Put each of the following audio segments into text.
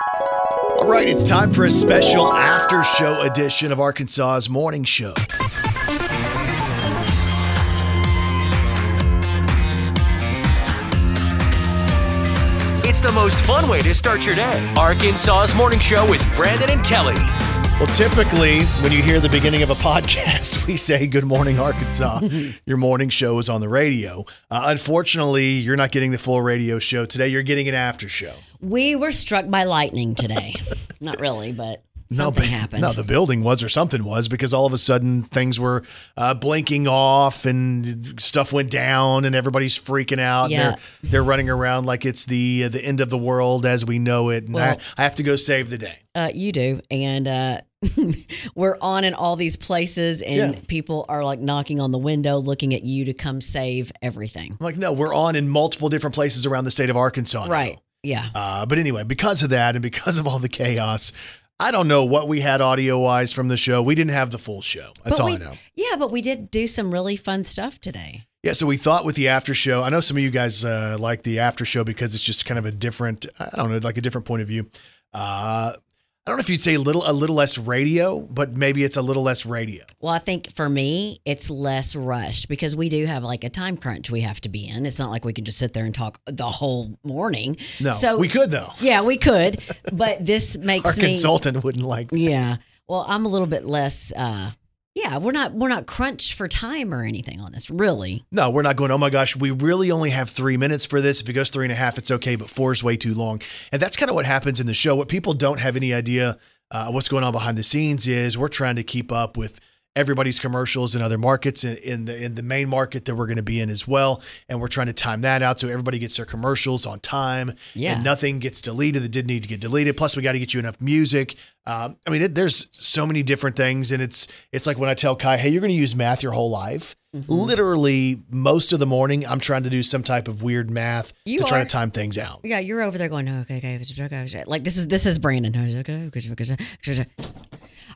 All right, it's time for a special after show edition of Arkansas's Morning Show. It's the most fun way to start your day. Arkansas's Morning Show with Brandon and Kelly. Well, typically, when you hear the beginning of a podcast, we say, Good morning, Arkansas. Your morning show is on the radio. Uh, unfortunately, you're not getting the full radio show today. You're getting an after show. We were struck by lightning today. Not really, but something happened. No, the building was or something was because all of a sudden things were uh, blinking off and stuff went down and everybody's freaking out. Yeah. They're, they're running around like it's the uh, the end of the world as we know it. And I, Well- I have to go save the day. uh, you do, and uh, we're on in all these places, and Yeah. people are like knocking on the window, looking at you to come save everything. I'm like, no, we're on in multiple different places around the state of Arkansas. now. Right? Yeah. Uh, but anyway, because of that and because of all the chaos, I don't know what we had audio wise from the show. We didn't have the full show. That's But all we, I know. Yeah, but we did do some really fun stuff today. Yeah, so we thought with the after show. I know some of you guys uh, like the after show because it's just kind of a different. I don't know, like a different point of view. Uh, I don't know if you'd say a little a little less radio, but maybe it's a little less radio. Well, I think for me, it's less rushed because we do have like a time crunch we have to be in. It's not like we can just sit there and talk the whole morning. No, so we could though. Yeah, we could, but this makes Our me. consultant wouldn't like. That. Yeah. Well, I'm a little bit less. uh Yeah, we're not we're not crunched for time or anything on this, really. No, we're not going. Oh my gosh, we really only have three minutes for this. If it goes three and a half, it's okay, but four is way too long. And that's kind of what happens in the show. What people don't have any idea uh, what's going on behind the scenes is we're trying to keep up with everybody's commercials in other markets in, in the in the main market that we're going to be in as well, and we're trying to time that out so everybody gets their commercials on time Yeah. and nothing gets deleted that didn't need to get deleted. Plus, we got to get you enough music. Um, I mean, it, there's so many different things, and it's it's like when I tell Kai, "Hey, you're going to use math your whole life." Mm-hmm. Literally, most of the morning, I'm trying to do some type of weird math You to try to time things out. Yeah, you're over there going, okay, okay, okay, okay, okay. like this is this is Brandon.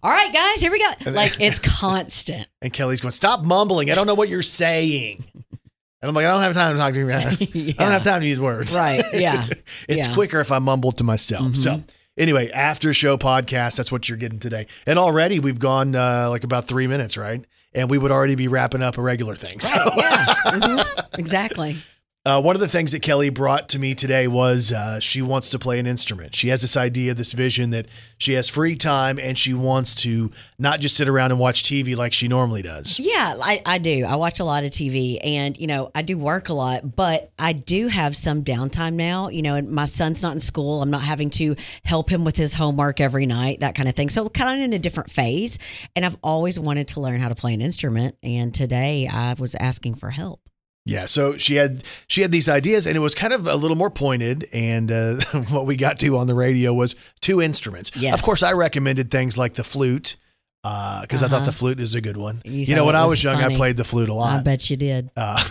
All right, guys, here we go. Like it's constant. And Kelly's going, "Stop mumbling! I don't know what you're saying." And I'm like, "I don't have time to talk to you. man. I don't have time to use words." Right? Yeah. It's Yeah. quicker if I mumble to myself. So anyway, after show podcast, that's what you're getting today. And already we've gone uh, like about three minutes, right? And we would already be wrapping up a regular thing. So yeah. Mhm. Exactly. Uh, one of the things that Kelly brought to me today was uh, she wants to play an instrument. She has this idea, this vision that she has free time and she wants to not just sit around and watch TV like she normally does. Yeah, I, I do. I watch a lot of TV and, you know, I do work a lot, but I do have some downtime now. You know, my son's not in school. I'm not having to help him with his homework every night, that kind of thing. So, kind of in a different phase. And I've always wanted to learn how to play an instrument. And today I was asking for help. Yeah, so she had she had these ideas, and it was kind of a little more pointed. And uh, what we got to on the radio was two instruments. Yes. Of course, I recommended things like the flute because I thought Uh-huh. the flute is a good one. You You, know, when it I was was young, I played the flute a lot. I bet you did. Uh,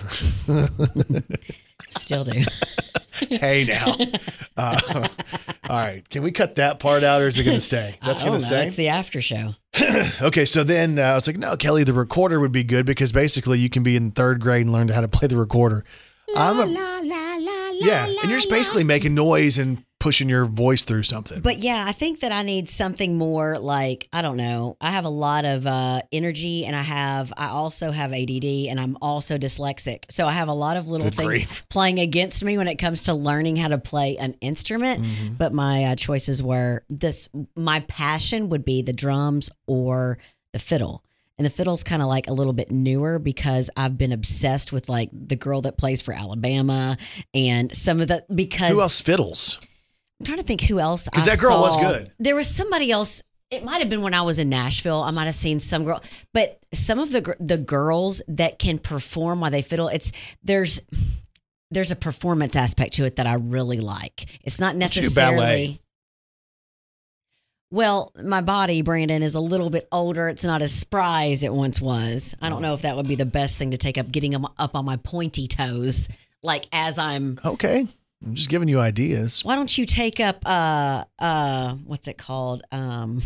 Still do. hey now, uh, all right, can we cut that part out, or is it going to stay? That's going to stay. It's the after show. Okay, so then uh, I was like, no, Kelly, the recorder would be good because basically you can be in third grade and learn how to play the recorder. I'm a, yeah, and you're just basically making noise and pushing your voice through something. But yeah, I think that I need something more like I don't know. I have a lot of uh, energy, and I have I also have ADD, and I'm also dyslexic. So I have a lot of little Good things grief. playing against me when it comes to learning how to play an instrument. Mm-hmm. But my uh, choices were this. My passion would be the drums or the fiddle. And the fiddle's kind of like a little bit newer because I've been obsessed with like the girl that plays for Alabama and some of the because Who else fiddles? I'm trying to think who else. Because that girl was good. There was somebody else. It might have been when I was in Nashville. I might have seen some girl, but some of the the girls that can perform while they fiddle. It's there's there's a performance aspect to it that I really like. It's not Don't you do necessarily. Well, my body, Brandon, is a little bit older. It's not as spry as it once was. I don't oh. know if that would be the best thing to take up, getting up on my pointy toes, like as I'm Okay, I'm just giving you ideas. why don't you take up uh uh what's it called um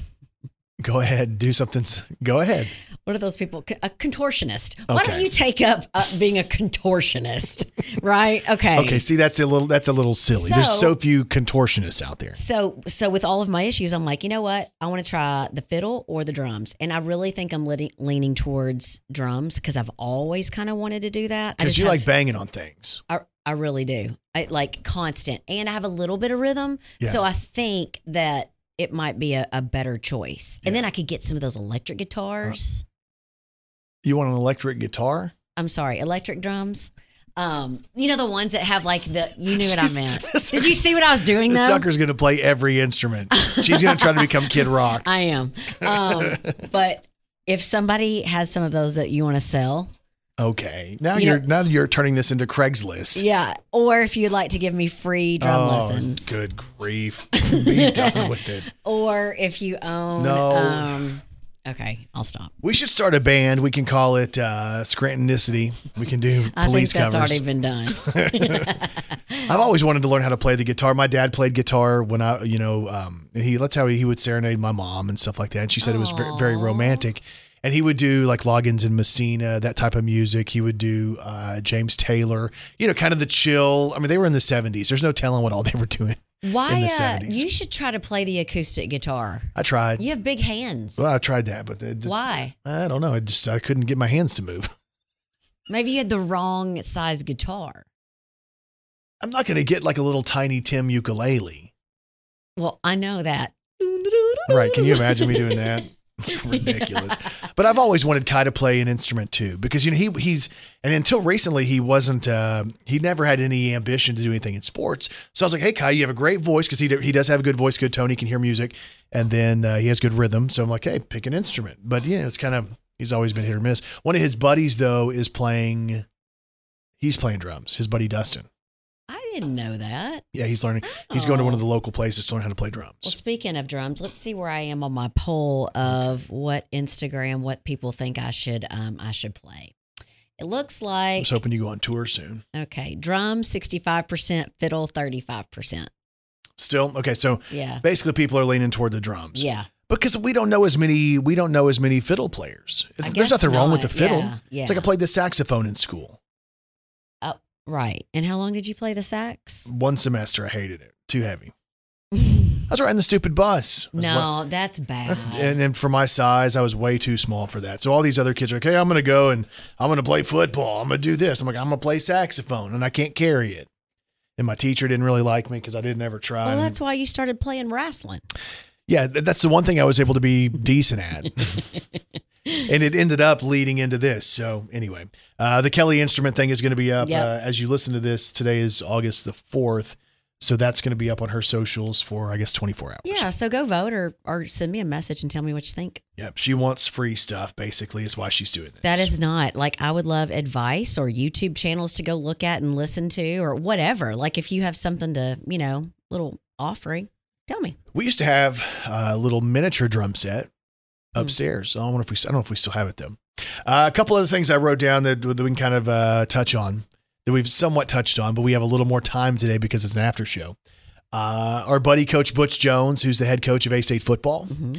Go ahead, do something. Go ahead. What are those people? A contortionist. Why don't you take up uh, being a contortionist? right? Okay. Okay, see that's a little that's a little silly. There's So- so few contortionists out there. So, so with all of my issues, I'm like, you know what? I want to try the fiddle or the drums, and I really think I'm leaning, leaning towards drums because I've always kind of wanted to do that. Because you have- like banging on things. I, I really do. I like constant, and I have a little bit of rhythm, Yeah. so I think that it might be a, a better choice. And Yeah. then I could get some of those electric guitars. You want an electric guitar? I'm sorry, electric drums. Um, you know the ones that have like the. You knew what I meant. Did you see what I was doing The sucker's gonna play every instrument. She's gonna try to become Kid Rock. I am. Um, but if somebody has some of those that you want to sell, Okay. Now You you're know- now you're turning this into Craigslist. yeah, or if you'd like to give me free drum Oh, lessons, Good grief. Be done with it. or if you own, No. um, okay, I'll stop. We should start a band. We can call it uh, Scrantonicity. We can do I think police that's covers. already been done. I've always wanted to learn how to play the guitar. My dad played guitar when I, you know, um, and he that's how he would serenade my mom and stuff like that. And she said it was very, very romantic. And he would do like Loggins and Messina, that type of music. He would do uh, James Taylor, you know, kind of the chill. I mean, they were in the '70s. There's no telling what all they were doing. Why? In the uh, you should try to play the acoustic guitar. I tried. You have big hands. Well, I tried that, but the, the- Why? I don't know. I just I couldn't get my hands to move. Maybe you had the wrong size guitar. I'm not going to get like a little tiny Tim ukulele. Well, I know that. Right. Can you imagine me doing that? Ridiculous. But I've always wanted Kai to play an instrument too, because you know he he's and until recently he wasn't uh, he never had any ambition to do anything in sports. So I was like, hey Kai, you have a great voice because he he does have a good voice, good tone, he can hear music, and then uh, he has good rhythm. So I'm like, hey, pick an instrument. But you know, it's kind of he's always been hit or miss. One of his buddies though is playing. He's playing drums. His buddy Dustin. I didn't know that. Yeah, he's learning. He's going to one of Oh. the local places to learn how to play drums. Well, speaking of drums, let's see where I am on my poll of what Instagram, what people think I should um I should play. It looks like. I was hoping you go on tour soon. okay, drum sixty five percent, fiddle thirty five percent. Still, okay. So Yeah, basically, people are leaning toward the drums. yeah. because we don't know as many. We don't know as many fiddle players. It's, there's nothing wrong with the fiddle. Yeah, yeah. It's like I played the saxophone in school. Right. And how long did you play the sax? One semester, I hated it. Too heavy. I was riding the stupid bus. Was like- no, that's bad. That's, and, and for my size, I was way too small for that. So all these other kids are like, "Hey, I'm going to go and I'm going to play football. I'm going to do this." I'm like, "I'm going to play saxophone, and I can't carry it." And my teacher didn't really like me because I didn't ever try. well, that's why you started playing wrestling. yeah, that's the one thing I was able to be decent at. and it ended up leading into this. So anyway, uh, the Kelly instrument thing is going to be up Yep. uh, as you listen to this. Today is August the fourth, so that's going to be up on her socials for I guess 24 hours. Yeah, so go vote or or send me a message and tell me what you think. Yep. She wants free stuff. Basically, is why she's doing this. That is not like I would love advice or YouTube channels to go look at and listen to or whatever. Like if you have something to, you know, little offering, tell me. We used to have a little miniature drum set Hmm. upstairs. I don't know if we I don't know if we still have it though. Uh, a couple other things I wrote down that, that we can kind of uh, touch on that we've somewhat touched on, but we have a little more time today because it's an after show. Uh, our buddy Coach Butch Jones, who's the head coach of A State football. Mm-hmm.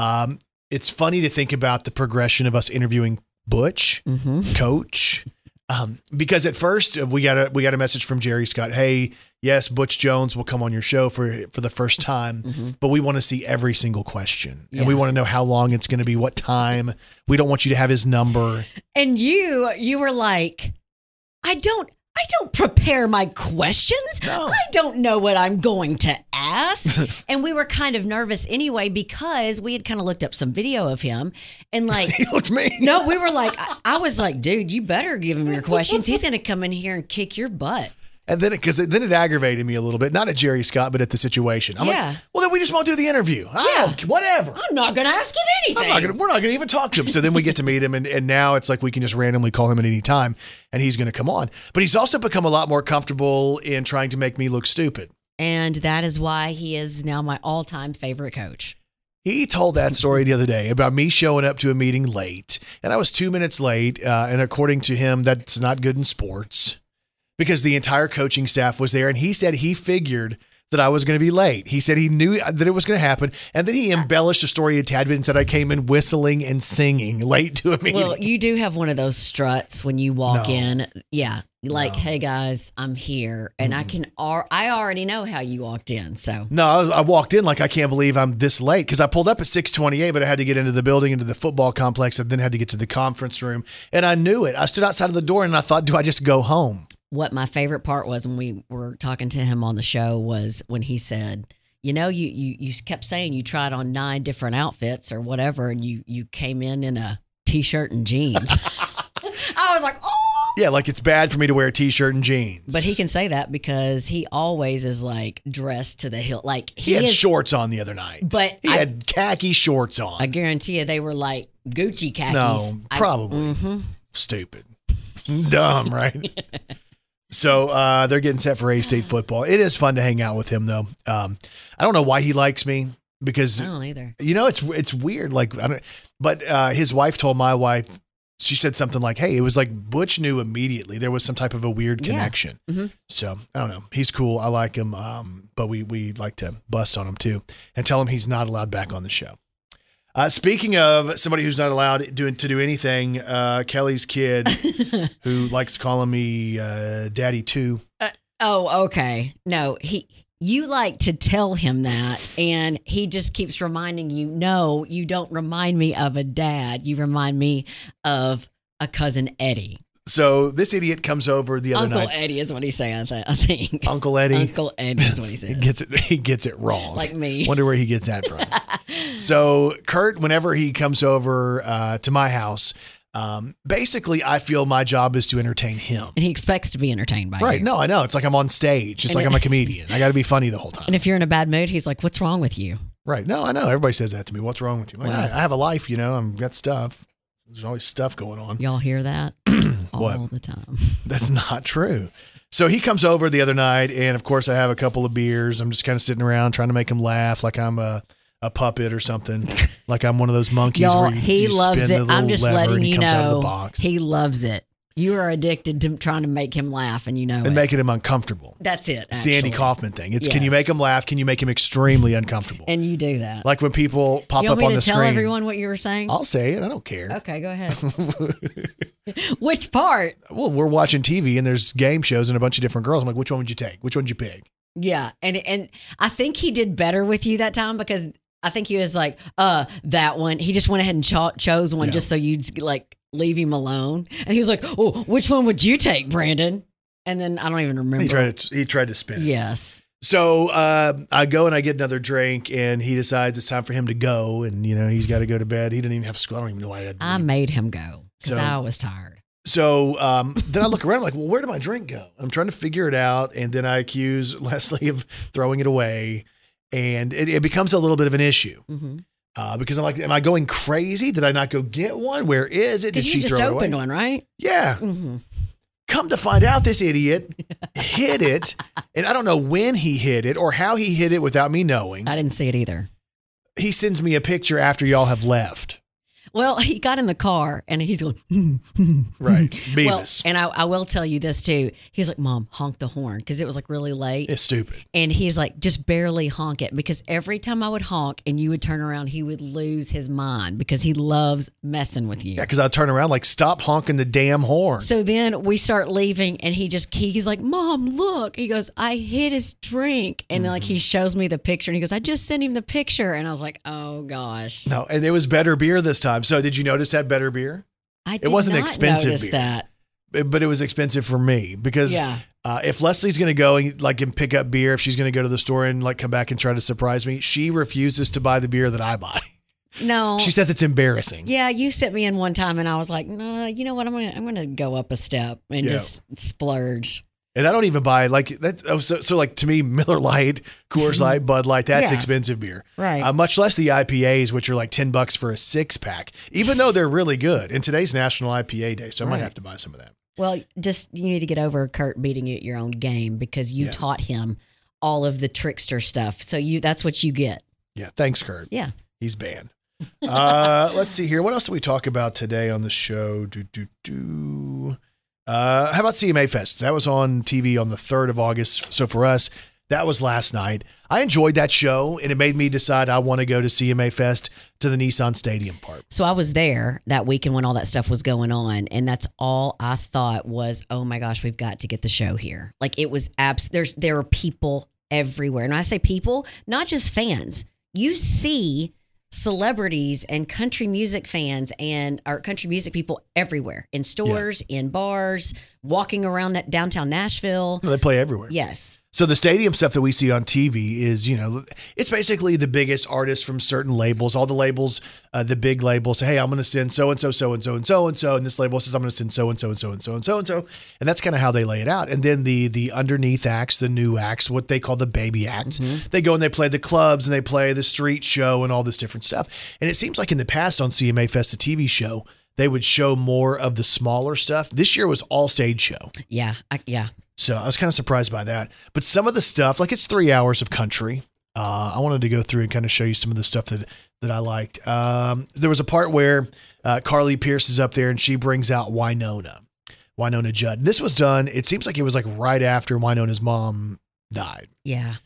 Um, it's funny to think about the progression of us interviewing Butch, Mm-hmm. coach. Um, because at first we got a we got a message from Jerry Scott. Hey, yes, Butch Jones will come on your show for for the first time, but we want to see every single question, and we Mm-hmm. Want to know how long it's going to be, what time. We don't want you to have his number. And you you were like, I don't I don't prepare my questions. No. I don't know what I'm going to ask. and we were kind of nervous anyway because we had kind of looked up some video of him and like He looked me. No, we were like, I, I was like, dude, you better give him your questions. He's going to come in here and kick your butt. And then because it, then it aggravated me a little bit, not at Jerry Scott, but at the situation. I'm Yeah. like, well, then we just won't do the interview. Oh, whatever. I'm not going to ask him anything. I'm not gonna, we're not going to even talk to him. So then we get to meet him, and, and now it's like we can just randomly call him at any time, and he's going to come on. But he's also become a lot more comfortable in trying to make me look stupid. and that is why he is now my all time favorite coach. He told that story the other day about me showing up to a meeting late, and I was two minutes late. Uh, and according to him, that's not good in sports because the entire coaching staff was there, and he said he figured that I was going to be late. He said he knew that it was going to happen, and then he embellished the story a tad bit and said I came in whistling and singing late to a meeting. Well, you do have one of those struts when you walk No. in. Yeah. Like, No. hey guys, I'm here. And I can, ar- I already know how you walked in. So, No, I, I walked in like I can't believe I'm this late because I pulled up at 6:28, but I had to get into the building, into the football complex, and then had to get to the conference room. And I knew it. I stood outside of the door and I thought, do I just go home? What my favorite part was when we were talking to him on the show was when he said, you know, you, you, you kept saying you tried on nine different outfits or whatever, and you, you came in in a t-shirt and jeans. I was like, oh, Yeah, like it's bad for me to wear a t-shirt and jeans. but he can say that because he always is like dressed to the hilt. Like he had is, shorts on the other night. But he I- had khaki shorts on. I guarantee you they were like Gucci khakis. no, I- probably Mhm. stupid, dumb, right? So uh, they're getting set for A State football. It is fun to hang out with him, though. Um, I don't know why he likes me because I don't either. You know, it's it's weird. Like, I don't. But uh, his wife told my wife. She said something like, "Hey, it was like Butch knew immediately there was some type of a weird Yeah. connection." Mhm. So I don't know. He's cool. I like him. Um, but we we like to bust on him too and tell him he's not allowed back on the show. Uh, speaking of somebody who's not allowed doing to do anything, uh, Kelly's kid, who likes calling me uh, Daddy Two. Oh, okay. No, he. You like to tell him that, and he just keeps reminding you, no, you don't remind me of a dad. You remind me of a cousin Eddie. So this idiot comes over the other Uncle night. Uncle Eddie is what he's saying, I, think. Uncle Eddie. Uncle Eddie is what he he gets it. He gets it wrong. Like me. Wonder where he gets that from. so Kurt, whenever he comes over uh, to my house, um, basically I feel my job is to entertain him. And he expects to be entertained by me. Right? you. No, I know. It's like I'm on stage. It's And like it- I'm a comedian. I got to be funny the whole time. And if you're in a bad mood, he's like, what's wrong with you? Right? No, I know. Everybody says that to me. What's wrong with you? Like, Well- I, I have a life. You know, I've got stuff. There's always stuff going on. Y'all hear that all What? the time. That's not true. So he comes over the other night, and of course, I have a couple of beers. I'm just kind of sitting around trying to make him laugh, like I'm a, a puppet or something, like I'm one of those monkeys Y'all, where you, he you loves spin it. the I'm just letting you comes out of the know he loves it. You are addicted to trying to make him laugh, and you know and it. making him uncomfortable. That's it. It's the Andy. Kaufman thing. It's can you make him laugh? Can you make him extremely uncomfortable? And you do that. like when people pop up on to the tell screen. everyone what you were saying? I'll say it. I don't care. okay, go ahead. Which part? Well, we're watching TV and there's game shows and a bunch of different girls. I'm like, which one would you take? Which one would you pick? Yeah, and and I think he did better with you that time because I think he was like, uh, that one. He just went ahead and cho- chose one Yeah. just so you'd like leave him alone. And he was like, oh, which one would you take, Brandon? And then I don't even remember. He tried to he tried to spin it. Yes. So uh, I go and I get another drink, and he decides it's time for him to go, and you know he's got to go to bed. He didn't even have school. I don't even know why I had to. I made him go because So- I was tired. So um, then I look around, I'm like, well, where did my drink go? I'm trying to figure it out, and then I accuse Leslie of throwing it away, and it, it becomes a little bit of an issue Mm-hmm. Uh, because I'm like, am I going crazy? Did I not go get one? Where is it? Did she just throw it away? one, right? Yeah. Mm-hmm. Come to find out, this idiot hid it, and I don't know when he hid it or how he hid it without me knowing. I didn't see it either. He sends me a picture after y'all have left. Well, he got in the car and he's going, Right. Well, and I, I will tell you this too. He's like, Mom, honk the horn because it was like really late. it's stupid. And he's like, just barely honk it because every time I would honk and you would turn around, he would lose his mind because he loves messing with you. Yeah, because I turn around like, stop honking the damn horn. So then we start leaving, and he just he, he's like, "Mom, look!" He goes, "I hid his drink," and like Mm-hmm. he shows me the picture, and he goes, "I just sent him the picture," and I was like, "Oh gosh, no, and it was better beer this time. So did you notice that better beer? I did wasn't not expensive notice beer. that." But- it was expensive for me because Yeah, uh, if Leslie's going to go and like and pick up beer, if she's going to go to the store and like come back and try to surprise me, she refuses to buy the beer that I buy. no, She says it's embarrassing. yeah, you sent me in one time, and I was like, "No, you know what? I'm gonna I'm gonna go up a step and Yeah. just splurge." And I don't even buy like that. Oh, so, so like to me, Miller Lite, Coors Light, Bud Light, that's Yeah. expensive beer. Right. Uh, much less the IPAs, which are like 10 bucks for a six pack, even though they're really good. And today's National IPA Day, so I might have to buy some of that. Well, just you need to get over Kurt beating you at your own game because you Yeah. taught him all of the trickster stuff. So you that's what you get. Yeah. Thanks, Kurt. Yeah. He's banned. Uh, let's see here. What else do we talk about today on the show? Do, do, do. Uh, how about CMA Fest? That was on TV on the 3rd of August. So for us, That was last night. I enjoyed that show, and it made me decide I want to go to CMA Fest to the Nissan Stadium part. So I was there that weekend when all that stuff was going on, and that's all I thought was, "Oh my gosh, we've got to get the show here." Like it was abs. There's there are people everywhere, and I say people, not just fans. You see celebrities and country music fans and our country music people everywhere in stores, in bars, walking around downtown Nashville. They play everywhere. Yes. So the stadium stuff that we see on TV is, you know, it's basically the biggest artists from certain labels. All the labels, uh, the big labels say, "Hey, I'm going to send so and so, so and so, and so and so," and this label says, "I'm going to send so and so and so and so and so and so," and that's kind of how they lay it out. And then the the underneath acts, the new acts, what they call the baby acts, they go and they play the clubs and they play the street show and all this different stuff. And it seems like in the past on CMA Fest, the TV show. They would show more of the smaller stuff. This year was all stage show. Yeah. I, yeah. So I was kind of surprised by that. But some of the stuff, like it's three hours of country. Uh, I wanted to go through and kind of show you some of the stuff that that I liked. Um, there was a part where uh, Carly Pearce is up there and she brings out Wynonna, Wynonna Judd. And This was done. It seems like it was like right after Wynonna's mom died. Yeah.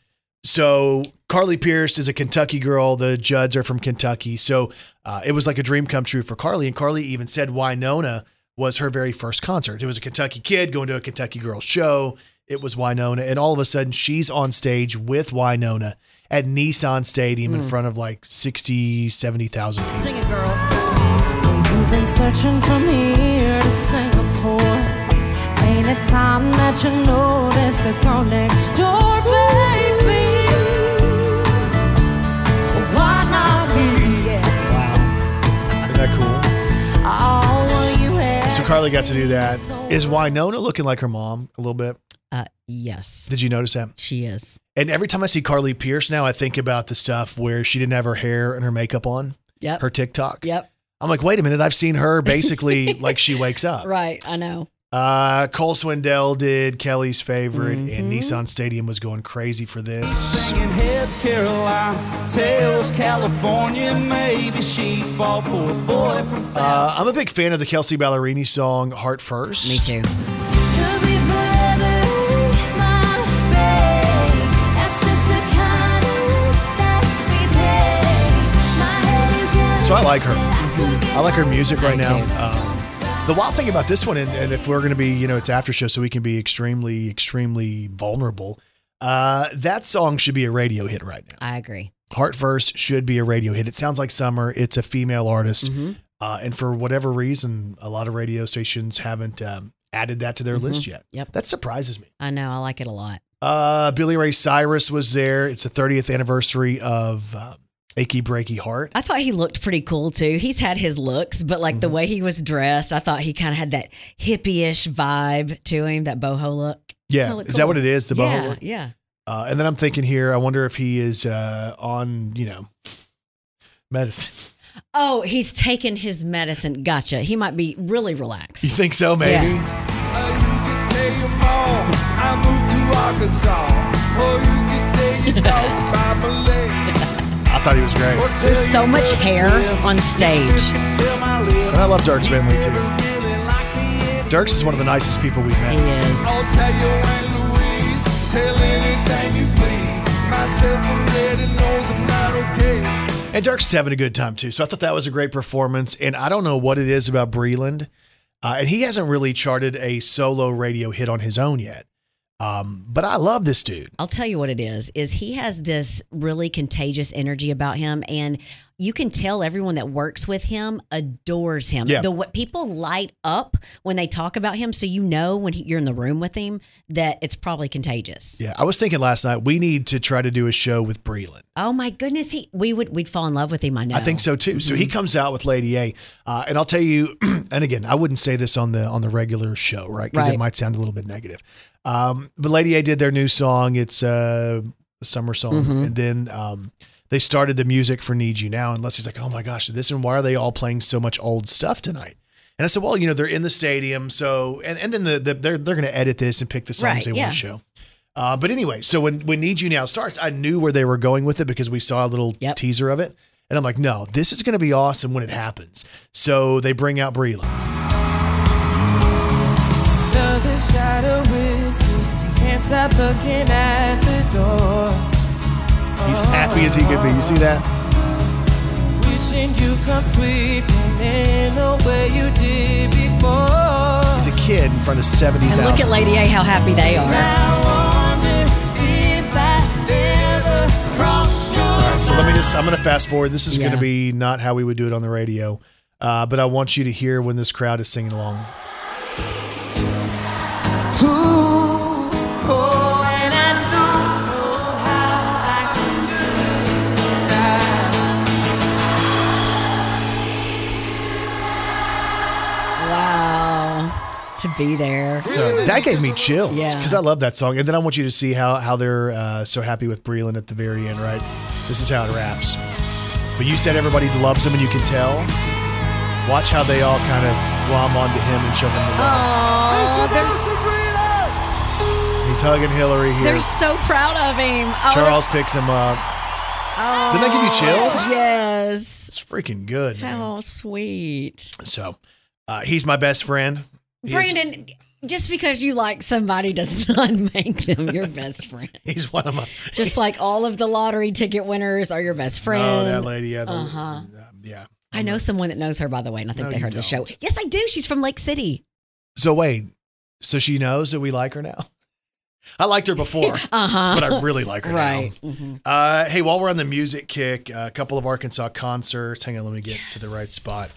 So Carly Pearce is a Kentucky girl. The Judds are from Kentucky. So uh, it was like a dream come true for Carly. And Carly even said Wynonna was her very first concert. It was a Kentucky kid going to a Kentucky girl show. It was Wynonna. And all of a sudden, she's on stage with Wynonna at Nissan Stadium in hmm. front of like 60, 70,000 people. Sing it, girl. You've been searching from here to Singapore. Ain't it time that you notice the girl next door, baby? Why not be? Yeah. Isn't that cool? So Carly got to do that. Is Wynonna looking like her mom a little bit? Uh, yes, Did you notice that? she is. And every time I see Carly Pearce now, I think about the stuff where she didn't have her hair and her makeup on, Yep. her TikTok. Yep. I'm like, wait a minute, I've seen her basically like she wakes up. Right. I know. Uh, Cole Swindell did Kelly's favorite, Mm-hmm. and Nissan Stadium was going crazy for this. Singing heads Carolina, tails California. Maybe she fall for a boy from South. Uh, I'm a big fan of the Kelsea Ballerini song "Heart First. Me too. Could be forever, my babe. That's just the kind of risk that we take. My head is running. So I like her. I like her music right now. Um, the wild thing about this one, and, and if we're going to be, you know, it's after show, so we can be extremely, extremely vulnerable. Uh, that song should be a radio hit right now. I agree. Heart First should be a radio hit. It sounds like summer. It's a female artist. Mm-hmm. Uh, and for whatever reason, a lot of radio stations haven't um, added that to their list yet. Mm-hmm. Yep. That surprises me. I know. I like it a lot. Uh, Billy Ray Cyrus was there. It's the 30th anniversary of um, Achy Breaky Heart. I thought he looked pretty cool too. He's had his looks, but like Mm-hmm. the way he was dressed, I thought he kind of had that hippie-ish vibe to him, that boho look. Yeah. Kinda Is looked that what it is? The boho yeah, look? Yeah. Uh, and then I'm thinking here, I wonder if he is uh, on, you know, medicine. Oh, he's taken his medicine. Gotcha. He might be really relaxed. You think so? Maybe. you can thought he was great. There's so much hair on stage. sister can tell my lip. And I love Dierks Bentley too. Really like me if Dierks is one of the nicest people we've He met. is. I'll tell you Aunt Louise, tell anything you please. Myself already knows I'm not okay. And Dierks is having a good time too. So I thought that was a great performance. And I don't know what it is about Breland. Uh, and he hasn't really charted a solo radio hit on his own yet. Um, but I love this dude. I'll tell you what it is is he has this really contagious energy about him and you can tell everyone that works with him adores him. Yeah. The what people light up when they talk about him so you know when he, you're in the room with him that it's probably contagious. Yeah, I was thinking last night we need to try to do a show with Breland. Oh my goodness, he we would we'd fall in love with him, I know. I think so too. So he Mm-hmm. comes out with Lady A, uh, and I'll tell you. And again, I wouldn't say this on the on the regular show, right? Because it might sound a little bit negative. Um, but Lady A did their new song. It's uh, a summer song, Mm-hmm. and then um, they started the music for "Need You Now." And Leslie's like, "Oh my gosh, this and why are they all playing so much old stuff tonight?" And I said, "Well, you know, they're in the stadium, so and and then the, the they're they're going to edit this and pick the songs Right, they yeah. want to show." Uh, but anyway, so when when Need You Now starts, I knew where they were going with it because we saw a little Yep. teaser of it. And I'm like, no, this is going to be awesome when it happens. So they bring out Breland. Stop looking at the door. He's happy as he could be. You see that? Wishing you come sweeping in the way you did before. He's a kid in front of seventy And look at. Lady A, how happy they are. I wonder if I ever cross your All right, so let me just. I'm going to fast forward. This is going to be not how we would do it on the radio, uh, but I want you to hear when this crowd is singing along. To be there. So that gave me chills Yeah. because I love that song. And then I want you to see how how they're uh, so happy with Breland at the very end. Right? This is how it wraps. But you said everybody loves him, and you can tell. Watch how they all kind of glom onto him and show him the love. Oh, they're, He's hugging Hillary here. they're so proud of him. Oh, Charles picks him up. oh, Didn't that give you chills? Yes. It's freaking good. man. How sweet. So uh, he's my best friend. Brandon, just because you like somebody does not make them your best friend. he's one of my. Just like all of the lottery ticket winners are your best friend. Oh, that lady. Yeah. Uh, yeah. I know someone that knows her, by the way, and I think No, they you heard the show. don't. Yes, I do. She's from Lake City. So wait. So she knows that we like her now. I liked her before, Uh huh. but I really like her Right. now. Mhm. Uh, hey, while we're on the music kick, a couple of Arkansas concerts. Hang on, let me get to the right spot.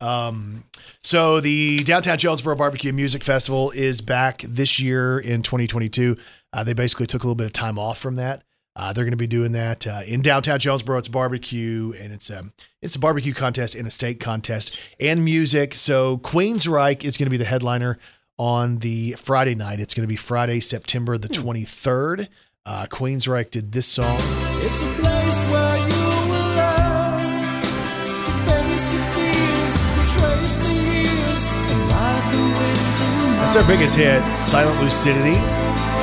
Um, so the Downtown Jonesboro Barbecue Music Festival is back this year in 2022. Uh, they basically took a little bit of time off from that. Uh, they're going to be doing that uh, in downtown Jonesboro. It's barbecue and it's a it's a barbecue contest and a steak contest and music. So Queensryche is going to be the headliner on the Friday night. It's going to be Friday, September the 23rd. Uh, Queensryche did this song. It's a place where you will learn to face That's their biggest hit, Silent Lucidity.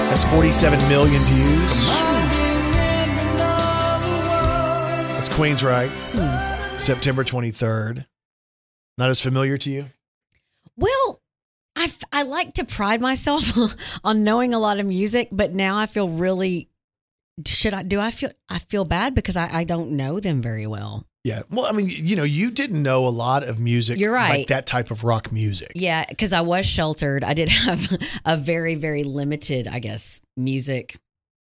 That's 47 million views. That's Queensryche. September 23rd. Not as familiar to you? Well, I, f- I like to pride myself on knowing a lot of music, but now I feel really. Should I do I feel I feel bad because I, I don't know them very well. Yeah. Well, I mean, you know, you didn't know a lot of music. You're Like right. that type of rock music. Yeah, because I was sheltered. I did have a very very limited, I guess, music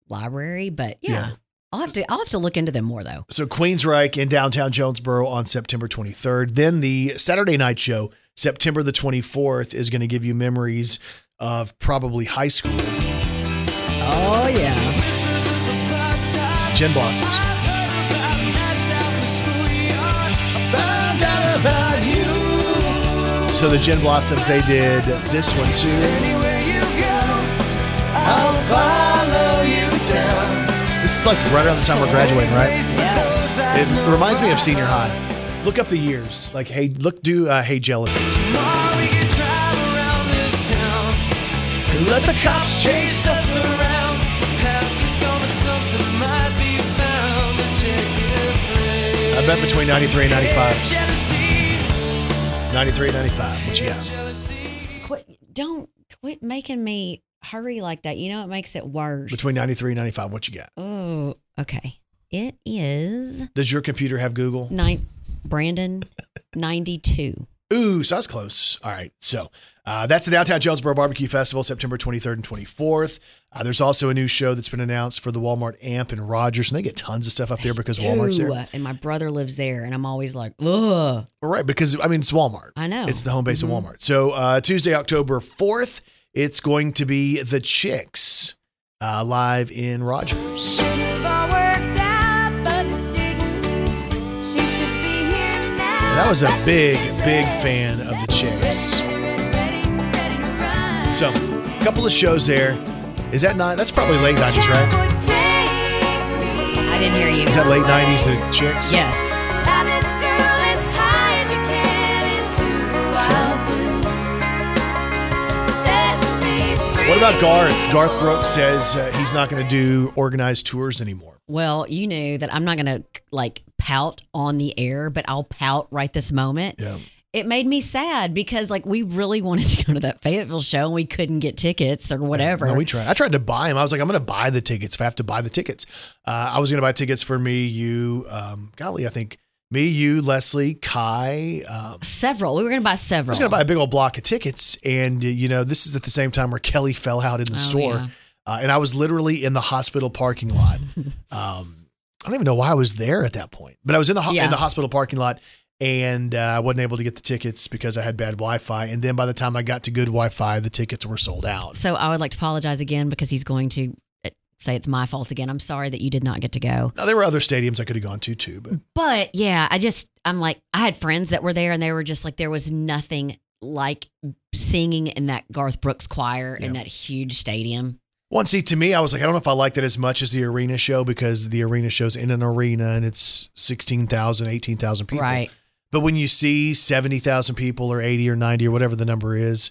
library. But yeah, Yeah. I'll have to I'll have to look into them more though. So Queensryche in downtown Jonesboro on September 23rd. Then the Saturday night show, September the 24th, is going to give you memories of probably high school. Oh yeah. Gin Blossoms. So the Gin Blossoms, they did this one too. This is like right around the time we're graduating, right? Yes. It reminds me of senior high. Look up the years. Like, hey, look, do uh, Hey Jealousy. Let the cops chase us around. Past is gonna something might be found. The tickets play. I bet between 93 and 95. Jealousy, 93 95. What you got? Quit! Don't quit making me hurry like that. You know it makes it worse. Between 93 and 95. What you got? Oh, okay. It is Does your computer have Google? nine. Brandon, ninety-two. Ooh, so that's close. All right. So uh, that's the Downtown Jonesboro Barbecue Festival, September 23rd and 24th. Uh, there's also a new show that's been announced for the Walmart Amp in Rogers, and they get tons of stuff up there because Walmart's Ooh, there. and my brother lives there, and I'm always like, ugh. Right, because I mean it's Walmart. I know. It's the home base of Walmart. So uh, Tuesday, October 4th, it's going to be the Chicks uh, live in Rogers. And I was a big, big fan of the Chicks. So, a couple of shows there. Is that nine? That's probably late 90s, right? I didn't hear you. Is that late 90s, the Chicks? Yes. What about Garth? Garth Brooks says uh, he's not going to do organized tours anymore. Well, you knew that I'm not gonna like pout on the air, but I'll pout right this moment. Yeah. It made me sad because like we really wanted to go to that Fayetteville show and we couldn't get tickets or whatever. No, we tried. I tried to buy them. I was like, I'm going to buy the tickets if I have to buy the tickets. Uh, I was going to buy tickets for me, you, um, golly, I think me, you, Leslie, Kai. Um, several. We were going to buy several. I was going to buy a big old block of tickets. And, uh, you know, this is at the same time where Kelly fell out in the Oh, store. yeah. Uh, and I was literally in the hospital parking lot. um, I don't even know why I was there at that point, but I was in the, ho- Yeah. in the hospital parking lot. And uh, I wasn't able to get the tickets because I had bad Wi Fi. And then by the time I got to good Wi Fi, the tickets were sold out. So I would like to apologize again because he's going to uh, say it's my fault again. I'm sorry that you did not get to go. Now, there were other stadiums I could have gone to too, but But yeah, I just, I'm like, I had friends that were there and they were just like, there was nothing like singing in that Garth Brooks choir in that huge stadium. One, see, to me, I was like, I don't know if I liked it as much as the arena show because the arena show's in an arena and it's 16,000, 18,000 people. Right. But when you see 70,000 people or 80 or 90 or whatever the number is,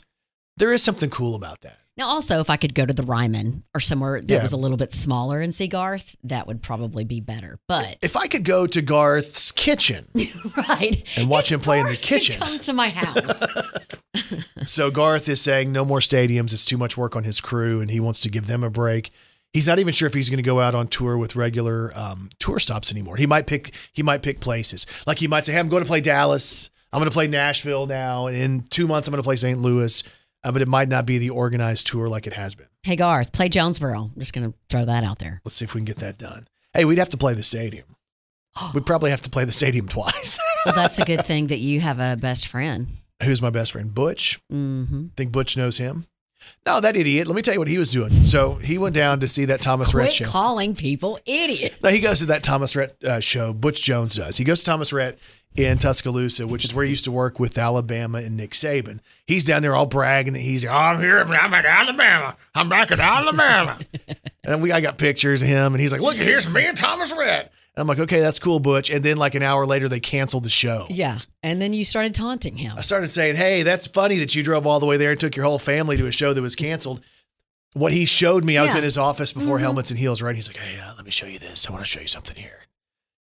there is something cool about that. Now, also, if I could go to the Ryman or somewhere that Yeah. was a little bit smaller and see Garth, that would probably be better. But If I could go to Garth's kitchen, right, And watch If him play in the Garth kitchen. Come to my house. so Garth is saying no more stadiums. It's too much work on his crew and he wants to give them a break. He's not even sure if he's going to go out on tour with regular um, tour stops anymore. He might pick he might pick places. Like he might say, "Hey, I'm going to play Dallas. I'm going to play Nashville now. And in 2 months I'm going to play St. Louis." Uh, but it might not be the organized tour like it has been. hey, Garth, play Jonesboro. I'm just going to throw that out there. Let's see if we can get that done. Hey, we'd have to play the stadium. We'd probably have to play the stadium twice. Well, that's a good thing that you have a best friend. Who's my best friend? Butch. hmm Think Butch knows him? No, that idiot. Let me tell you what he was doing. So he went down to see that Thomas Rhett show. calling people idiots. No, he goes to that Thomas Rhett uh, show. Butch Jones does. He goes to Thomas Rhett in Tuscaloosa, which is where he used to work with Alabama and Nick Saban. He's down there all bragging that he's, oh, I'm here. I'm at Alabama. I'm back at Alabama. and we, I got pictures of him, and he's like, look, here's me and Thomas Rhett. And I'm like, okay, that's cool, Butch. And then like an hour later, they canceled the show. Yeah. And then you started taunting him. I started saying, hey, that's funny that you drove all the way there and took your whole family to a show that was canceled. What he showed me, I was Yeah. in his office before Helmets and Heels, right? He's like, hey, uh, let me show you this. I want to show you something here.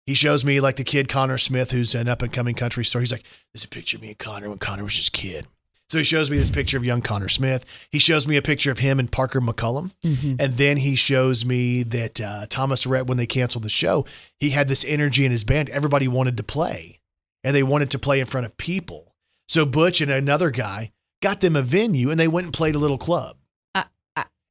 He shows me like the kid Conner Smith, who's an up and coming country star. He's like, this is a picture of me and Connor when Connor was just a kid. So he shows me this picture of young Conner Smith. He shows me a picture of him and Parker McCollum. And then he shows me that uh, Thomas Rhett, when they canceled the show, he had this energy in his band. Everybody wanted to play and they wanted to play in front of people. So Butch and another guy got them a venue and they went and played a little club.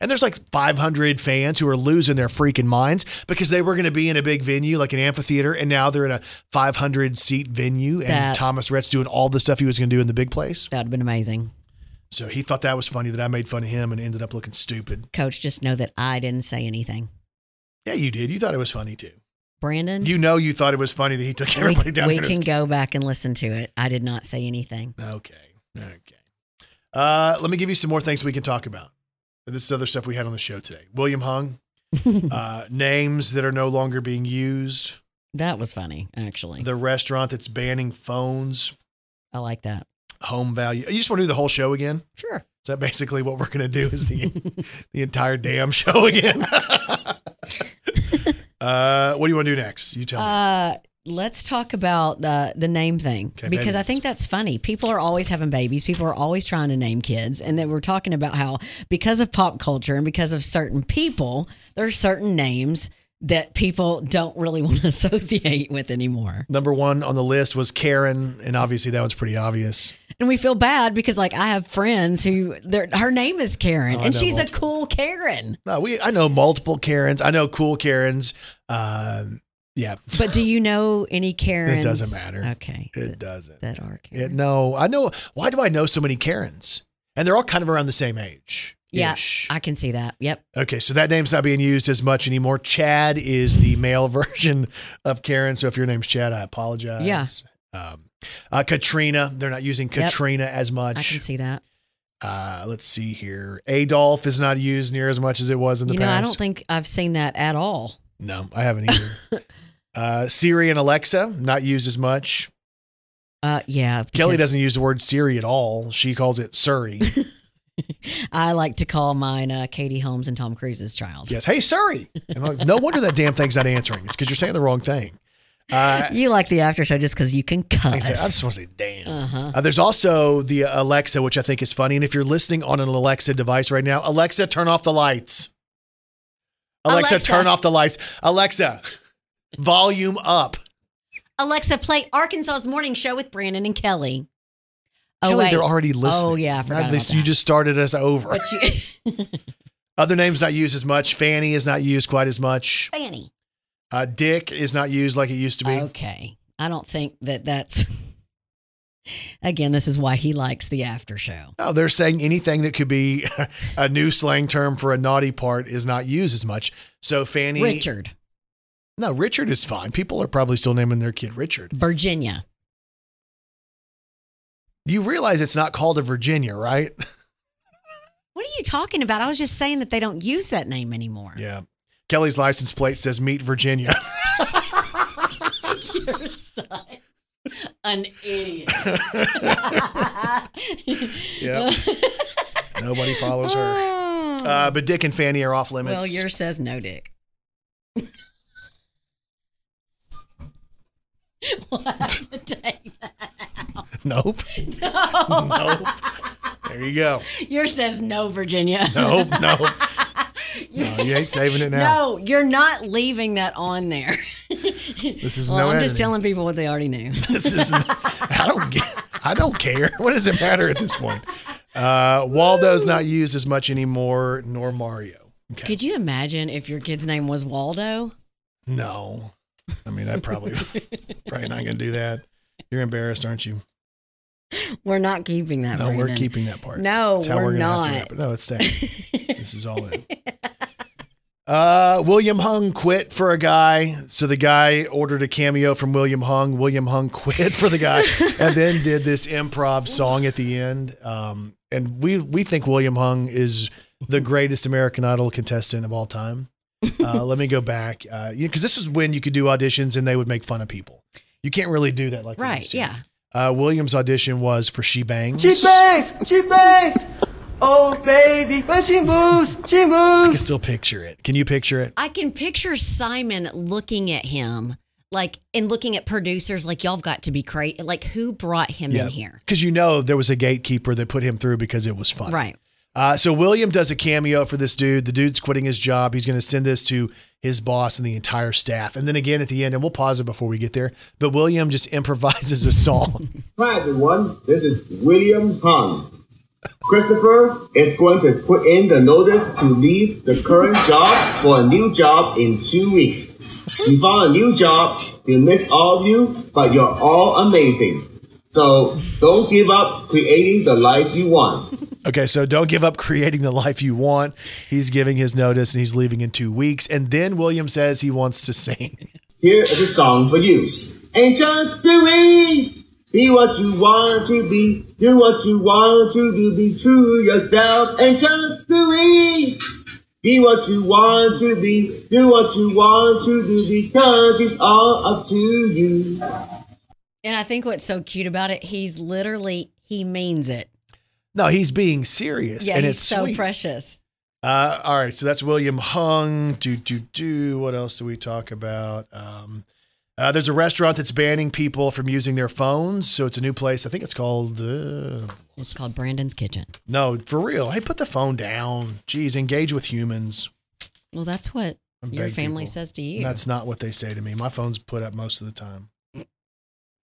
And there's like 500 fans who are losing their freaking minds because they were going to be in a big venue like an amphitheater and now they're in a 500 seat venue and That- Thomas Rhett's doing all the stuff he was going to do in the big place. That would have been amazing. So he thought that was funny that I made fun of him and ended up looking stupid. Coach, just know that I didn't say anything. Yeah, you did. You thought it was funny too. Brandon, You know you thought it was funny that he took everybody we, down we can go back and listen to it. I did not say anything. Okay. Okay. Uh, let me give you some more things we can talk about. And this is other stuff we had on the show today. William Hung, uh, names that are no longer being used, That was funny, actually. the restaurant that's banning phones, I like that. home value. You just want to do the whole show again? Sure. Is that basically what we're going to do? Is the the entire damn show again? uh, what do you want to do next? You tell me. Uh, let's talk about the the name thing Okay, because baby I think that's funny. People are always having babies. People are always trying to name kids, and then we're talking about how because of pop culture and because of certain people, there are certain names that people don't really want to associate with anymore. Number one on the list was Karen, and obviously that one's pretty obvious. And we feel bad because like I have friends who their her name is Karen Oh, and she's multiple. a cool Karen. No, we I know multiple Karens. I know cool Karens. Um, yeah, But do you know any Karens? It doesn't matter. Okay. it doesn't. that are It, no, I know. Why do I know so many Karens? And they're all kind of around the same age. Yeah, I can see that. Yep. Okay, so that name's not being used as much anymore. Chad is the male version of Karen. So if your name's Chad, I apologize. Yeah. Um, uh, Katrina, they're not using Yep. Katrina as much. I can see that. Uh, let's see here. Adolf is not used near as much as it was in the You know, past. I don't think I've seen that at all. no, I haven't either. uh, Siri and Alexa, not used as much. Uh, yeah. Kelly doesn't use the word Siri at all. She calls it Suri. I like to call mine uh, Katie Holmes and Tom Cruise's child. yes. Hey, Suri. Like, no wonder that damn thing's not answering. It's because you're saying the wrong thing. Uh, You like the after show just because you can cuss. I, said, I just want to say, damn. Uh, there's also the Alexa, which I think is funny. And if you're listening on an Alexa device right now, Alexa, turn off the lights. Alexa, Alexa. turn off the lights. Alexa, volume up. Alexa, play Arkansas's morning show with Brandon and Kelly. Oh, Kelly, wait. they're already listening. Oh, yeah, I forgot Now, this- about You just started us over. But you, Other names not used as much. Fanny is not used quite as much. Fanny. Uh, Dick is not used like it used to be. Okay. I don't think that that's. Again, this is why he likes the after show. Oh, they're saying anything that could be a new slang term for a naughty part is not used as much. So Fanny, Richard, no, Richard is fine. People are probably still naming their kid Richard. Virginia. You realize it's not called a Virginia, right? What are you talking about? I was just saying that they don't use that name anymore. Yeah. Kelly's license plate says Meet Virginia. You're such an idiot. yep. Nobody follows her. Uh, but Dick and Fanny are off limits. well, yours says no dick. Have to. Nope. nope. There you go. Yours says no, Virginia. Nope. Nope. No, you ain't saving it now. No, you're not leaving that on there. This is well, no I'm just telling people what they already knew. This is. I don't get. I don't care. What does it matter at this point? Uh, Waldo's not used as much anymore, nor Mario. Okay. Could you imagine if your kid's name was Waldo? No. I mean, I probably probably not gonna do that. You're embarrassed, aren't you? We're not keeping that. No, we're keeping that part. No, we're, we're, not. to. No, it's staying. this is all in. Uh, William Hung quit for a guy. So the guy ordered a cameo from William Hung. William Hung quit for the guy, and then did this improv song at the end. Um, and we we think William Hung is the greatest American Idol contestant of all time. Uh, let me go back, uh, because this was when you could do auditions and they would make fun of people. You can't really do that like Right, yeah. Uh, William's audition was for She Bangs. She bangs, she bangs. Oh baby, when she moves, she moves. I can still picture it. Can you picture it? I can picture Simon looking at him like and looking at producers like y'all have got to be crazy. Like who brought him in here? Because you know there was a gatekeeper that put him through because it was fun. Right. Uh, so William does a cameo for this dude. The dude's quitting his job. He's going to send this to his boss and the entire staff. And then again at the end, and we'll pause it before we get there. But William just improvises a song. Hi everyone, this is William Hung. Christopher is going to put in the notice to leave the current job for a new job in two weeks. We found a new job. We miss all of you, but you're all amazing. So don't give up creating the life you want. Okay, so don't give up creating the life you want. He's giving his notice and he's leaving in two weeks. And then William says he wants to sing. Here is a song for you. And just do it. Be what you want to be. Do what you want to do. Be true yourself. And just do it. Be what you want to be. Do what you want to do because it's all up to you. And I think what's so cute about it, he's literally he means it. No, he's being serious. Yeah, and he's it's so sweet. precious. Uh, all right, so that's William Hung. Do do do. What else do we talk about? Um, uh, there's a restaurant that's banning people from using their phones. So it's a new place. I think it's called. Uh, It's called Brandon's Kitchen. no, for real. Hey, put the phone down. Jeez, engage with humans. Well, that's what your family people. says to you. That's not what they say to me. My phone's put up most of the time. I'm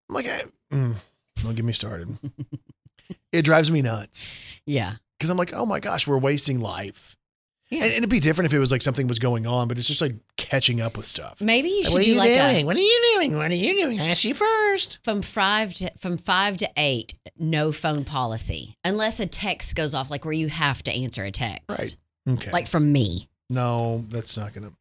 like, hey, mm, don't get me started. it drives me nuts yeah. because I'm like, oh my gosh, we're wasting life. Yeah. And it'd be different if it was like something was going on, but it's just like catching up with stuff. Maybe you should like, What are do you like doing? a What are you doing? What are you doing? I asked you first. from five to from five to eight, no phone policy unless a text goes off, like where you have to answer a text, Right. Okay. Like from me. no, that's not gonna.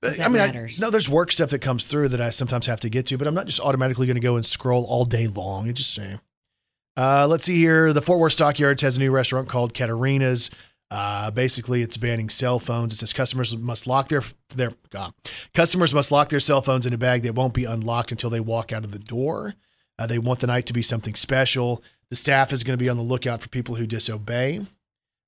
Because I that mean, I, matters. no, there's work stuff that comes through that I sometimes have to get to, but I'm not just automatically going to go and scroll all day long. It just, eh. Uh, let's see here. The Fort Worth Stockyards has a new restaurant called Katarina's. Uh, basically, it's banning cell phones. It says customers must lock their their God, customers must lock their cell phones in a bag that won't be unlocked until they walk out of the door. Uh, they want the night to be something special. The staff is going to be on the lookout for people who disobey.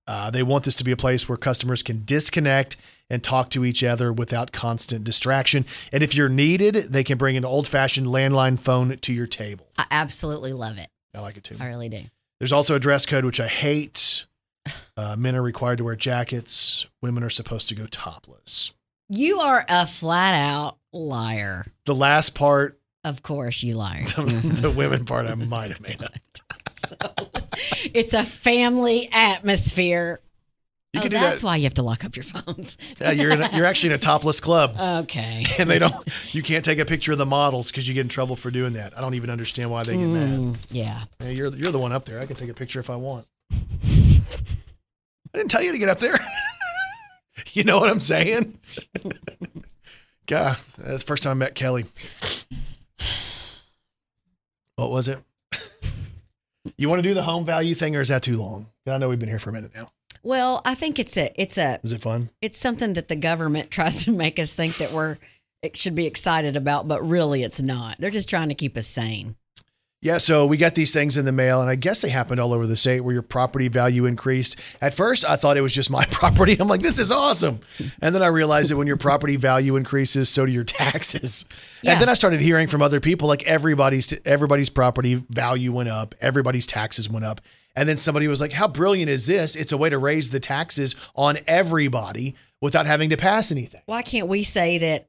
Uh, they want this to be a place where customers can disconnect and talk to each other without constant distraction. And if you're needed, they can bring an old fashioned landline phone to your table. I absolutely love it. I like it too. I really do. There's also a dress code, which I hate. Uh, men are required to wear jackets, women are supposed to go topless. You are a flat out liar. The last part, Of course, you liar. the women part, I might have made up. so, it's a family atmosphere. You oh, can do that's that. why you have to lock up your phones. Yeah, you're in a, you're actually in a topless club, Okay. and they don't. You can't take a picture of the models because you get in trouble for doing that. I don't even understand why they get mad. Mm, yeah. Yeah, you're you're the one up there. I can take a picture if I want. I didn't tell you to get up there. you know what I'm saying? God, that's the first time I met Kelly. What was it? You want to do the home value thing, or is that too long? I know we've been here for a minute now. Well, I think it's a it's a Is it fun? it's something that the government tries to make us think that we're it should be excited about, but really it's not. They're just trying to keep us sane. Yeah, so we got these things in the mail, and I guess they happened all over the state where your property value increased. At first, I thought it was just my property. I'm like, this is awesome. And then I realized that when your property value increases, so do your taxes. Yeah. And then I started hearing from other people like everybody's everybody's property value went up, everybody's taxes went up. And then somebody was like, how brilliant is this? It's a way to raise the taxes on everybody without having to pass anything. Why can't we say that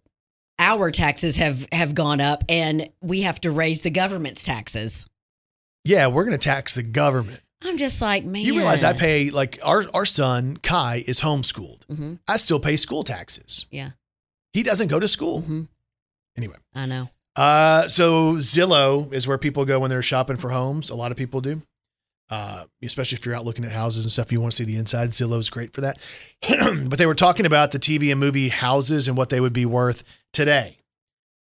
our taxes have have gone up and we have to raise the government's taxes? Yeah, we're going to tax the government. I'm just like, man. You realize I pay like our our son Kai is homeschooled. Mhm. I still pay school taxes. Yeah, He doesn't go to school. Mhm. Anyway, I know. uh, so Zillow is where people go when they're shopping for homes. A lot of people do, uh, especially if you're out looking at houses and stuff. You want to see the inside. Zillow's great for that. but they were talking about the TV and movie houses and what they would be worth today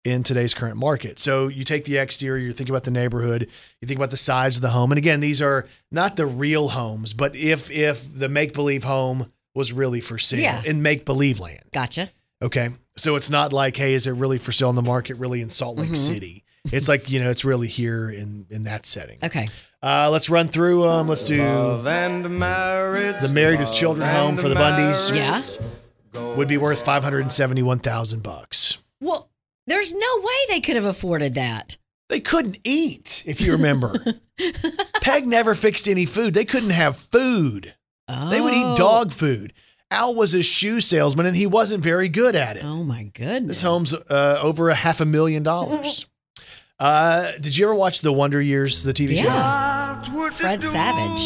in today's current market. So you take the exterior, you think about the neighborhood, you think about the size of the home. And again, these are not the real homes, but if if the make believe home was really for sale Yeah. in make believe land. Gotcha. Okay. So it's not like, hey, is it really for sale in the market, really in Salt Lake City? It's like, you know, it's really here in in that setting. Okay. Uh, let's run through um let's do and marriage. the married with children home for the Bundys Yeah. would be worth 571,000 bucks. Well, there's no way they could have afforded that. They couldn't eat, if you remember. Peg never fixed any food. They couldn't have food. They would eat Oh. dog food. Al was a shoe salesman and he wasn't very good at it. Oh my goodness. This home's uh, over a half a million dollars. Uh, did you ever watch The Wonder Years, the TV show? Yeah. Fred Savage.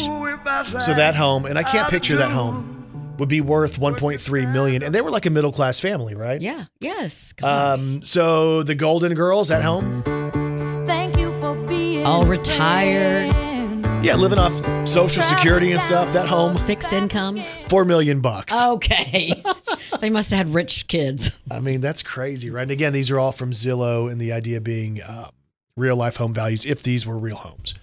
So that home, and I can't picture that home, would be worth 1.3 million, and they were like a middle class family, right? Yeah. Yes. Um, so the Golden Girls at home, Thank you for being All retired. yeah, living off Social Security and stuff. That home, Fixed incomes. four million bucks. Okay. they must have had rich kids. I mean, that's crazy, right? And again, these are all from Zillow, and the idea being uh, real life home values if these were real homes.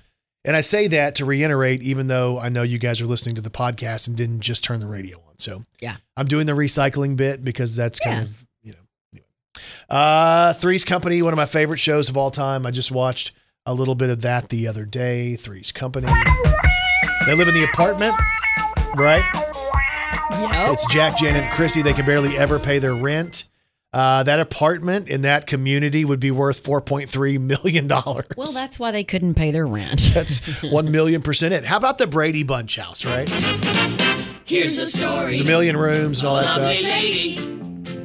And I say that to reiterate, even though I know you guys are listening to the podcast and didn't just turn the radio on. So Yeah. I'm doing the recycling bit because that's kind Yeah. of, you know. Anyway. Uh, Three's Company, one of my favorite shows of all time. I just watched a little bit of that the other day. Three's Company. They live in the apartment, right? Yep. It's Jack, Janet, and Chrissy. They can barely ever pay their rent. Uh, that apartment in that community would be worth $4.3 million. Well, that's why they couldn't pay their rent. That's 1 million percent it. How about the Brady Bunch house, right? Here's the story. There's a million rooms and all that stuff. lady.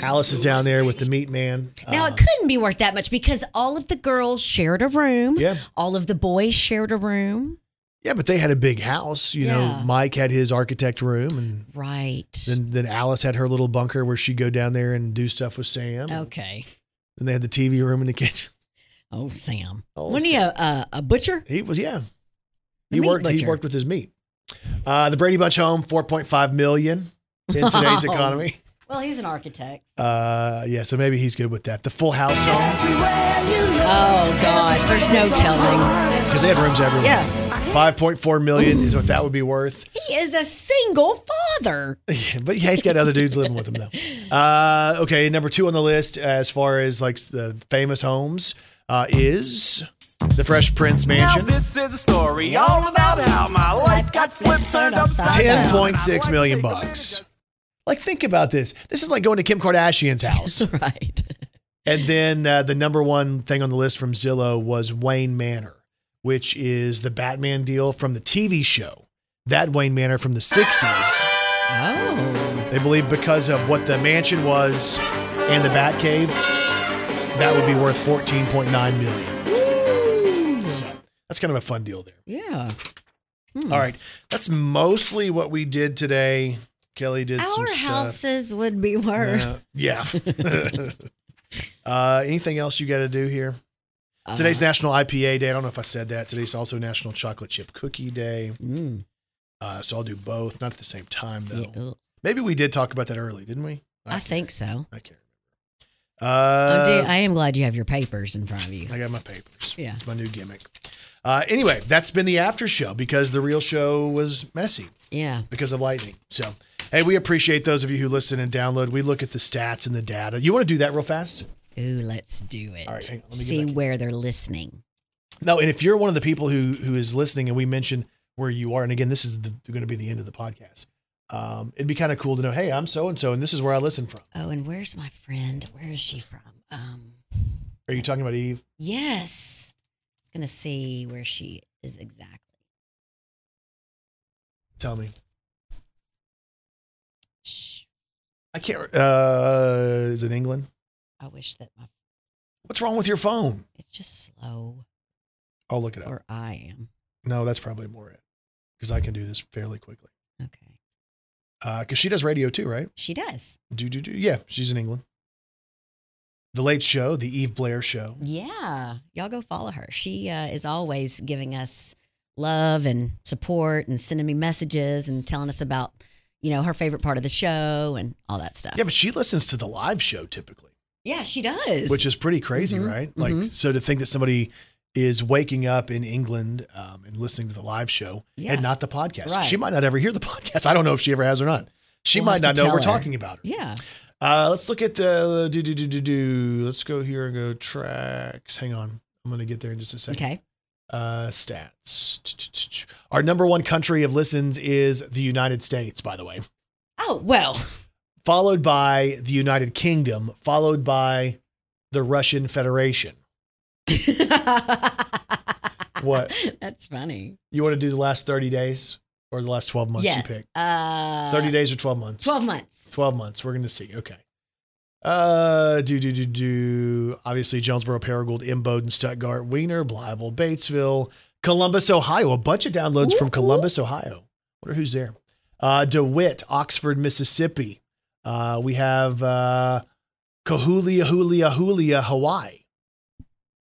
Alice is down there with the meat man. Now it couldn't be worth that much because all of the girls shared a room. Yeah. All of the boys shared a room. Yeah, but they had a big house. You know, Mike had his architect room, and Right. then, then Alice had her little bunker where she'd go down there and do stuff with Sam. Okay. Then they had the TV room in the kitchen. Oh, Sam. Oh, Wasn't he a, a, a butcher? He was, yeah. The He worked. He worked with his meat. Uh, the Brady Bunch home, four point five million in today's Wow. economy. Well, he's an architect. Uh, yeah, so maybe he's good with that. The Full House home Oh, gosh. There's no telling. because they had rooms everywhere. Yeah. Five point four million is what that would be worth. He is a single father. but yeah, he's got other dudes living with him though. Uh, okay, number two on the list as far as like the famous homes uh, is The Fresh Prince Mansion. this is a story all about how my life got flipped turned upside Ten down. point six million bucks. Like, think about this. This is like going to Kim Kardashian's house. right. and then uh, the number one thing on the list from Zillow was Wayne Manor, which is the Batman deal from the TV show. That Wayne Manor from the 60s. Oh. They believe because of what the mansion was and the Batcave, that would be worth 14.9 million. So that's kind of a fun deal there. Yeah. All right. That's mostly what we did today. Kelly did some stuff. Our stuff. houses would be worth. Uh, yeah. uh, anything else you got to do here? Today's National IPA Day. I don't know if I said that. Today's also National Chocolate Chip Cookie Day. Mm. Uh, so I'll do both, not at the same time though. Yeah. Maybe we did talk about that early, didn't we? I can't- think so. I can't remember. Oh, Uh, dude, I am glad you have your papers in front of you. I got my papers. Yeah. It's my new gimmick. Uh, anyway, that's been the after show because the real show was messy Yeah. because of lightning. So, hey, we appreciate those of you who listen and download. We look at the stats and the data. You want to do that real fast? Ooh, let's do it. All right, hang on, let me See where they're listening. No, and if you're one of the people who who is listening and we mention where you are, and again, this is the, going to be the end of the podcast. Um, it'd be kind of cool to know, hey, I'm so and so, and this is where I listen from. Oh, and where's my friend? Where is she from? Um, Are you talking about Eve? yes. I was gonna see where she is exactly. Tell me. Shh. I can't. Uh, is it England? I wish that my What's wrong with your phone? it's just slow, I'll look it up. or I am. No, that's probably more it because I can do this fairly quickly. Okay. Because she does radio too, right? She does. Do do do. Yeah, she's in England. The Late Show, the Eve Blair Show. Yeah, y'all go follow her. She uh, is always giving us love and support and sending me messages and telling us about, you know, her favorite part of the show and all that stuff. Yeah, but she listens to the live show typically, Yeah, she does. which is pretty crazy, Mhm, right? Like, mhm. so to think that somebody is waking up in England um, and listening to the live show Yeah. and not the podcast. Right. She might not ever hear the podcast. I don't know if she ever has or not. She We'll might not to know we're her. talking about her. yeah. Uh, let's look at the do do do do do. Let's go here and go tracks. Hang on, I'm gonna get there in just a second. Okay. Uh, stats. Our number one country of listens is the United States, by the way, Oh well. Followed by the United Kingdom, followed by the Russian Federation. What? That's funny. You want to do the last 30 days or the last 12 months yeah. you pick? Uh, 30 days or 12 months? Twelve months. 12 months. We're going to see. Okay. Uh, do, do, do, do. Obviously, Jonesboro, Paragould, Imboden, Stuttgart, Weiner, Blytheville, Batesville, Columbus, Ohio. A bunch of downloads from Columbus, Ohio. Wonder who's there. Uh, DeWitt, Oxford, Mississippi. Uh, we have uh, Cahulia, Hulia, Hulia, Hawaii.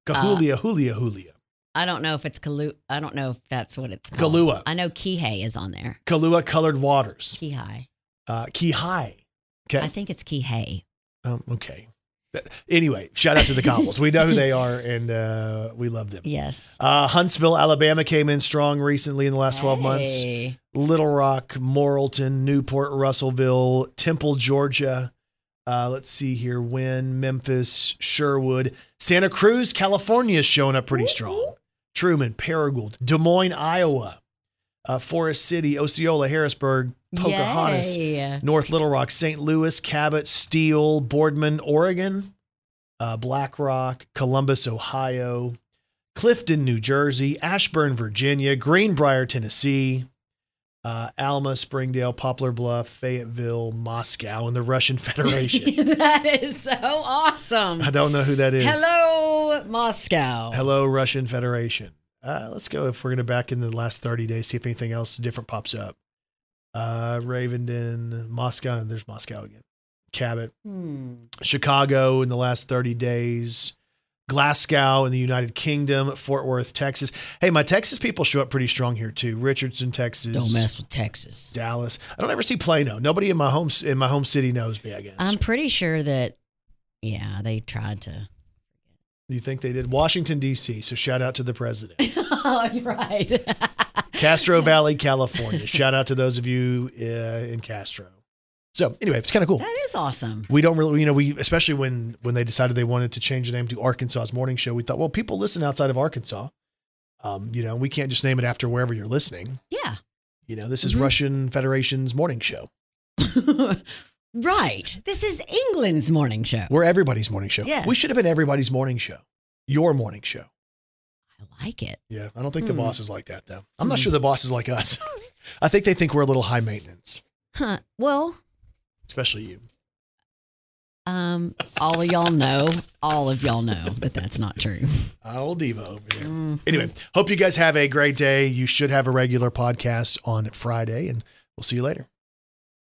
Cahulia, Hulia, Hulia. I don't know if it's Kalu. I don't know if that's what it's called. Kalua. I know Kihei is on there. Kalua Colored Waters. Kihei. Uh, Kihai. Okay. I think it's Kihei. Um, okay. Anyway, shout out to the Cobbles. we know who they are and uh, we love them. Yes. Uh, Huntsville, Alabama came in strong recently in the last 12 months. Little Rock, Morrilton, Newport, Russellville, Temple, Georgia. Uh, let's see here. Wynne, Memphis, Sherwood, Santa Cruz, California is showing up pretty strong. Trumann, Paragould, Des Moines, Iowa, uh, Forest City, Osceola, Harrisburg, Pocahontas, Yay. North Little Rock, St. Louis, Cabot, Steele, Boardman, Oregon, uh, Black Rock, Columbus, Ohio, Clifton, New Jersey, Ashburn, Virginia, Greenbrier, Tennessee, uh, Alma, Springdale, Poplar Bluff, Fayetteville, Moscow, and the Russian Federation. that is so awesome. I don't know who that is. Hello, Moscow. Hello, Russian Federation. Uh, let's go if we're going to back in the last 30 days, see if anything else different pops up. Uh, Ravenden, Moscow. There's Moscow again. Cabot. Hmm. Chicago in the last 30 days, Glasgow in the United Kingdom, Fort Worth, Texas. Hey, my Texas people show up pretty strong here too. Richardson, Texas. Don't mess with Texas. Dallas. I don't ever see Plano. Nobody in my home in my home city knows me. I guess. I'm pretty sure that, yeah, they tried to. You think they did? Washington D.C. So shout out to the president. oh, you're right. Castro Valley, California. Shout out to those of you uh, in Castro. So anyway, it's kind of cool. That is awesome. We don't really, you know, we especially when when they decided they wanted to change the name to Arkansas's Morning Show, we thought, well, people listen outside of Arkansas. Um, you know, we can't just name it after wherever you're listening. Yeah. You know, this is Mhm. Russian Federation's morning show. right. This is England's morning show. We're everybody's morning show. Yes. We should have been everybody's morning show. Your morning show. I like it. Yeah, I don't think the Hmm. boss is like that though. I'm not Hmm. sure the boss is like us. I think they think we're a little high maintenance, Huh. Well, especially you. um, all of y'all know, all of y'all know that that's not true. Old diva over there. Mhm. Anyway, hope you guys have a great day. You should have a regular podcast on Friday, and we'll see you later.